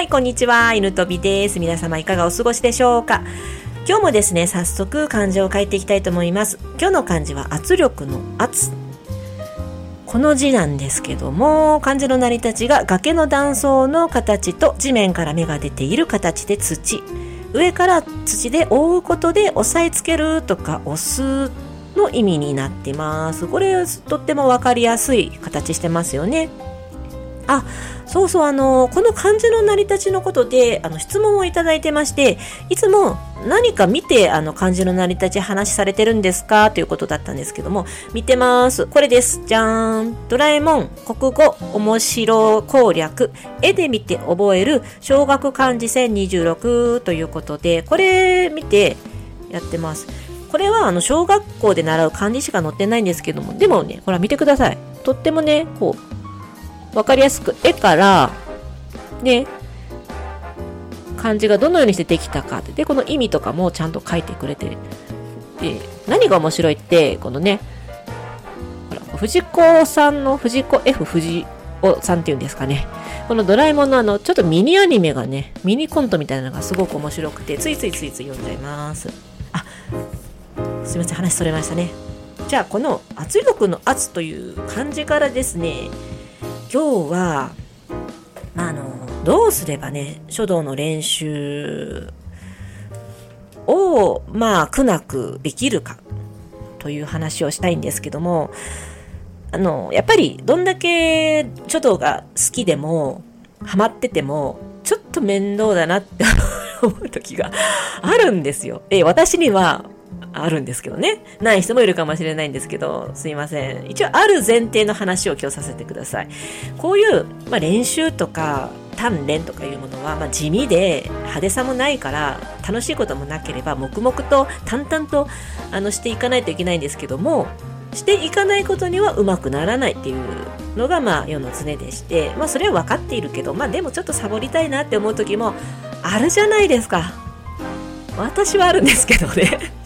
はい、こんにちは。犬飛びです。皆様いかがお過ごしでしょうか今日もですね、早速漢字を書いていきたいと思います。今日の漢字は圧力の圧。この字なんですけども、漢字の成り立ちが崖の断層の形と地面から芽が出ている形で土。上から土で覆うことで押さえつけるとか押すの意味になってます。これとっても分かりやすい形してますよね。あ、そうそう、あの、この漢字の成り立ちのことで、あの、質問をいただいてまして、いつも何か見て、あの、漢字の成り立ち話されてるんですか？ということだったんですけども、見てます。これです。じゃーん。ドラえもん、国語、面白攻略、絵で見て覚える、小学漢字1026ということで、これ見てやってます。これはあの小学校で習う漢字しか載ってないんですけども、でもね、ほら見てください。とってもね、こう、わかりやすく絵から、ね、漢字がどのようにしてできたかで、この意味とかもちゃんと書いてくれてで、何が面白いって、このね、ほら、藤子さんの藤子 F 藤子さんっていうんですかね。このドラえもんのあの、ちょっとミニアニメがね、ミニコントみたいなのがすごく面白くて、ついついついつい読んじゃいます。あ、すいません、話それましたね。じゃあ、この圧力の圧という漢字からですね、今日は、まあ、あの、どうすればね、書道の練習を、まあ、苦なくできるかという話をしたいんですけども、あの、やっぱりどんだけ書道が好きでも、ハマってても、ちょっと面倒だなって思う時があるんですよ。え、私にはあるんですけどね。ない人もいるかもしれないんですけど、すいません。一応ある前提の話を今日させてください。こういう、まあ、練習とか鍛錬とかいうものは、まあ、地味で派手さもないから楽しいこともなければ黙々と淡々とあのしていかないといけないんですけどもしていかないことにはうまくならないっていうのがまあ世の常でして、まあ、それは分かっているけど、まあ、でもちょっとサボりたいなって思う時もあるじゃないですか私はあるんですけどね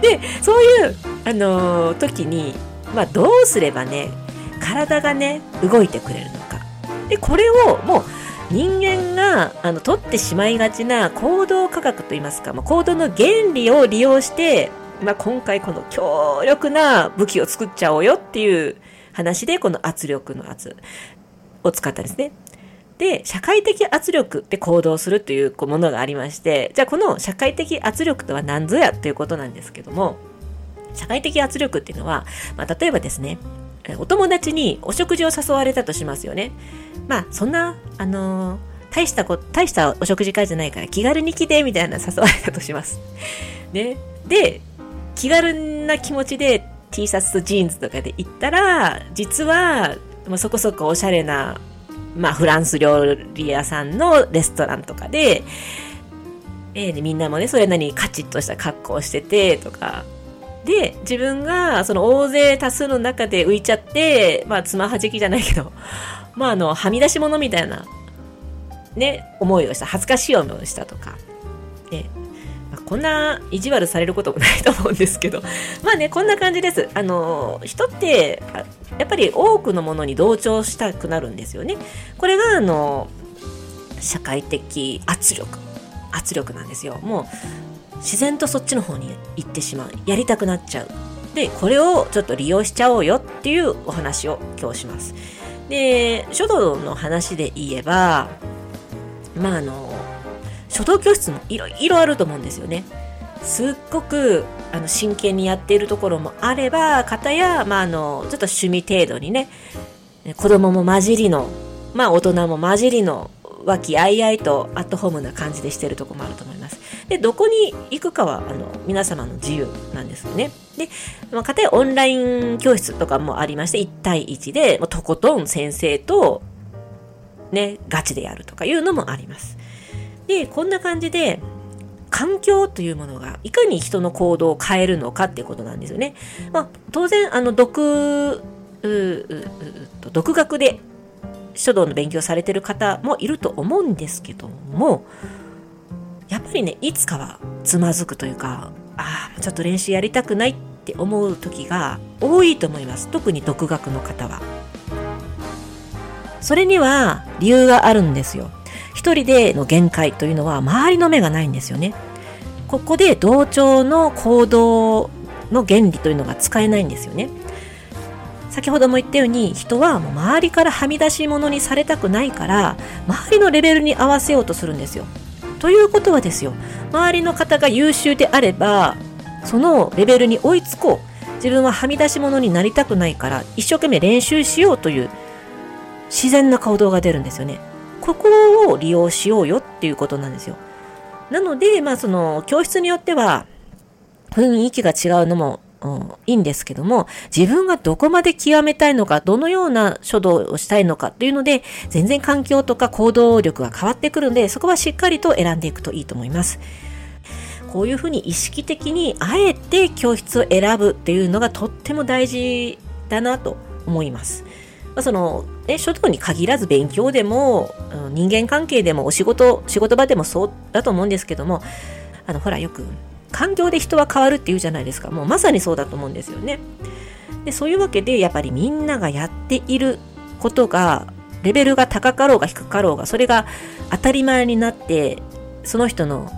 でそういう、あのー、時に、まあ、どうすればね体がね動いてくれるのかでこれをもう人間があの取ってしまいがちな行動科学といいますか、まあ、行動の原理を利用して、まあ、今回この強力な武器を作っちゃおうよっていう話でこの圧力の圧を使ったんですね。で、社会的圧力で行動するというものがありまして、じゃあこの社会的圧力とは何ぞやということなんですけども、社会的圧力っていうのは、まあ、例えばですね、お友達にお食事を誘われたとしますよね。まあ、そんな、あのー、大したこ、大したお食事会じゃないから気軽に来て、みたいな誘われたとします。ね。で、気軽な気持ちで T シャツとジーンズとかで行ったら、実は、もうそこそこおしゃれなまあ、フランス料理屋さんのレストランとかで、えー、みんなもね、それなりにカチッとした格好をしてて、とか。で、自分が、その大勢多数の中で浮いちゃって、まあ、つまはじきじゃないけど、まあ、あの、はみ出し物みたいな、ね、思いをした、恥ずかしい思いをしたとか。ね、こんな意地悪されることもないと思うんですけど、まあね、こんな感じです。あの、人って、やっぱり多くのものに同調したくなるんですよね。これが、あの、社会的圧力。圧力なんですよ。もう、自然とそっちの方に行ってしまう。やりたくなっちゃう。で、これをちょっと利用しちゃおうよっていうお話を今日します。で、書道の話で言えば、まああの、書道教室もいろいろあると思うんですよね。すっごくあの真剣にやっているところもあれば、方や、まあ、あの、ちょっと趣味程度にね、子供も混じりの、まあ大人も混じりの、和気あいあいとアットホームな感じでしてるところもあると思います。で、どこに行くかは、あの、皆様の自由なんですよね。で、まあ、かたやオンライン教室とかもありまして、1対1で、とことん先生と、ね、ガチでやるとかいうのもあります。で、こんな感じで、環境というものがいかに人の行動を変えるのかっていうことなんですよね。まあ、当然、あの、独、独学で書道の勉強されてる方もいると思うんですけども、やっぱりね、いつかはつまずくというか、ああ、ちょっと練習やりたくないって思う時が多いと思います。特に独学の方は。それには理由があるんですよ。一人での限界というのは周りの目がないんですよね。ここで同調の行動の原理というのが使えないんですよね。先ほども言ったように人はもう周りからはみ出し物にされたくないから周りのレベルに合わせようとするんですよ。ということはですよ周りの方が優秀であればそのレベルに追いつこう自分ははみ出し物になりたくないから一生懸命練習しようという自然な行動が出るんですよね。ここを利用しようよっていうことなんですよ。なので、まあその教室によっては雰囲気が違うのも、うん、いいんですけども、自分がどこまで極めたいのか、どのような書道をしたいのかっていうので、全然環境とか行動力が変わってくるので、そこはしっかりと選んでいくといいと思います。こういうふうに意識的にあえて教室を選ぶっていうのがとっても大事だなと思います。まあ、その、ね、書道に限らず勉強でも、人間関係でもお仕事、仕事場でもそうだと思うんですけども、あの、ほらよく、環境で人は変わるっていうじゃないですか。もうまさにそうだと思うんですよね。で、そういうわけで、やっぱりみんながやっていることが、レベルが高かろうが低かろうが、それが当たり前になって、その人の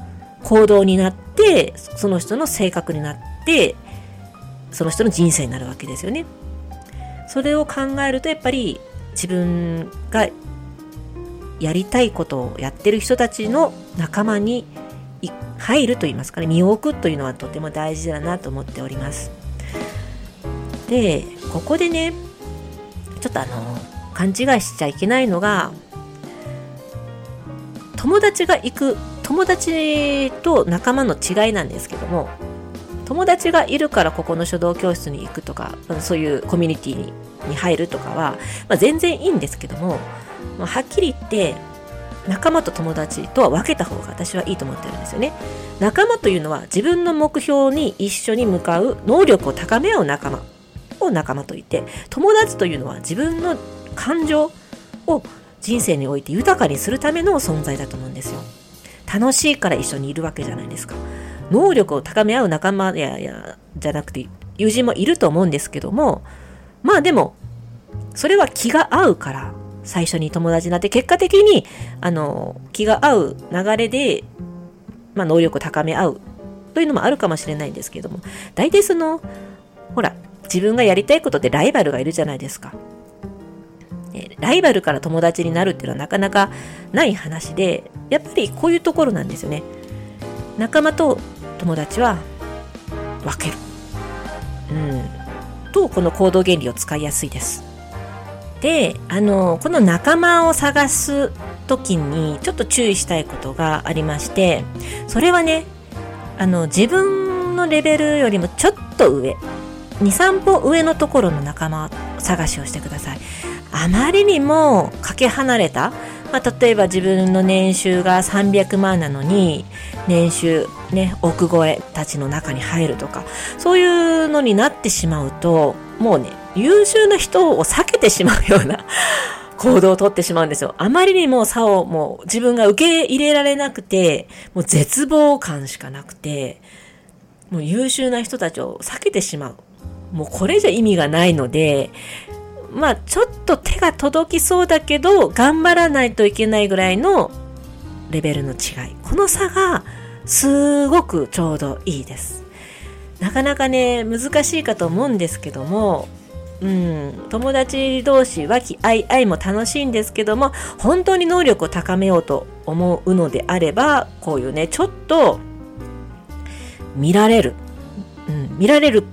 行動になって、その人の性格になって、その人の人生になるわけですよね。それを考えるとやっぱり自分がやりたいことをやってる人たちの仲間に入ると言いますかね。身を置くというのはとても大事だなと思っております。でここでねちょっとあの勘違いしちゃいけないのが友達が行く友達と仲間の違いなんですけども友達がいるからここの書道教室に行くとかそういうコミュニティにに入るとかは、まあ、全然いいんですけども、まあ、はっきり言って仲間と友達とは分けた方が私はいいと思ってるんですよね。仲間というのは自分の目標に一緒に向かう能力を高め合う仲間を仲間といて友達というのは自分の感情を人生において豊かにするための存在だと思うんですよ。楽しいから一緒にいるわけじゃないですか。能力を高め合う仲間ややじゃなくて友人もいると思うんですけどもまあでもそれは気が合うから最初に友達になって結果的にあの気が合う流れで、まあ、能力を高め合うというのもあるかもしれないんですけども大体そのほら自分がやりたいことでライバルがいるじゃないですか。ライバルから友達になるっていうのはなかなかない話でやっぱりこういうところなんですよね。仲間と友達は分ける。うん。と、この行動原理を使いやすいです。で、あの、この仲間を探す時にちょっと注意したいことがありまして、それはね、あの、自分のレベルよりもちょっと上、2、3歩上のところの仲間探しをしてください。あまりにもかけ離れた、まあ、例えば自分の年収が300万なのに年収ね億超えたちの中に入るとかそういうのになってしまうともうね優秀な人を避けてしまうような 行動をとってしまうんですよ。あまりにも差をもう自分が受け入れられなくて、もう絶望感しかなくて、もう優秀な人たちを避けてしまう。もうこれじゃ意味がないので、まあちょっと手が届きそうだけど頑張らないといけないぐらいのレベルの違い。この差がすごくちょうどいいです。なかなかね、難しいかと思うんですけども、うん、友達同士和気あいあいも楽しいんですけども、本当に能力を高めようと思うのであれば、こういうね、ちょっと見られる、うん、見られる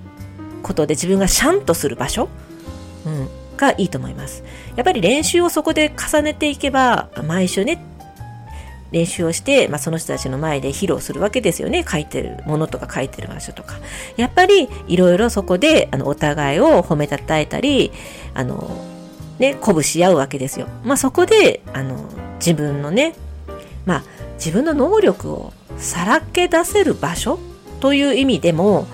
ことで自分がシャンとする場所、うん、がいいと思います。やっぱり練習をそこで重ねていけば、毎週ね、練習をして、まあ、その人たちの前で披露するわけですよね。書いてるものとか書いてる場所とか。やっぱりいろいろそこであのお互いを褒めたたえたり、あの、ね、鼓舞し合うわけですよ。まあ、そこで、あの、自分のね、まあ、自分の能力をさらけ出せる場所という意味でも、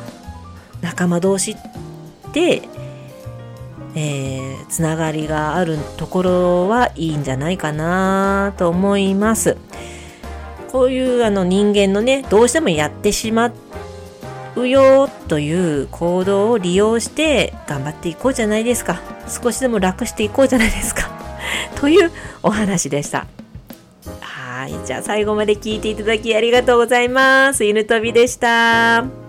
仲間同士ってえー、つながりがあるところはいいんじゃないかなと思います。こういうあの人間のね、どうしてもやってしまうよという行動を利用して頑張っていこうじゃないですか。少しでも楽していこうじゃないですか。というお話でした。はい。じゃあ最後まで聞いていただきありがとうございます。犬飛びでした。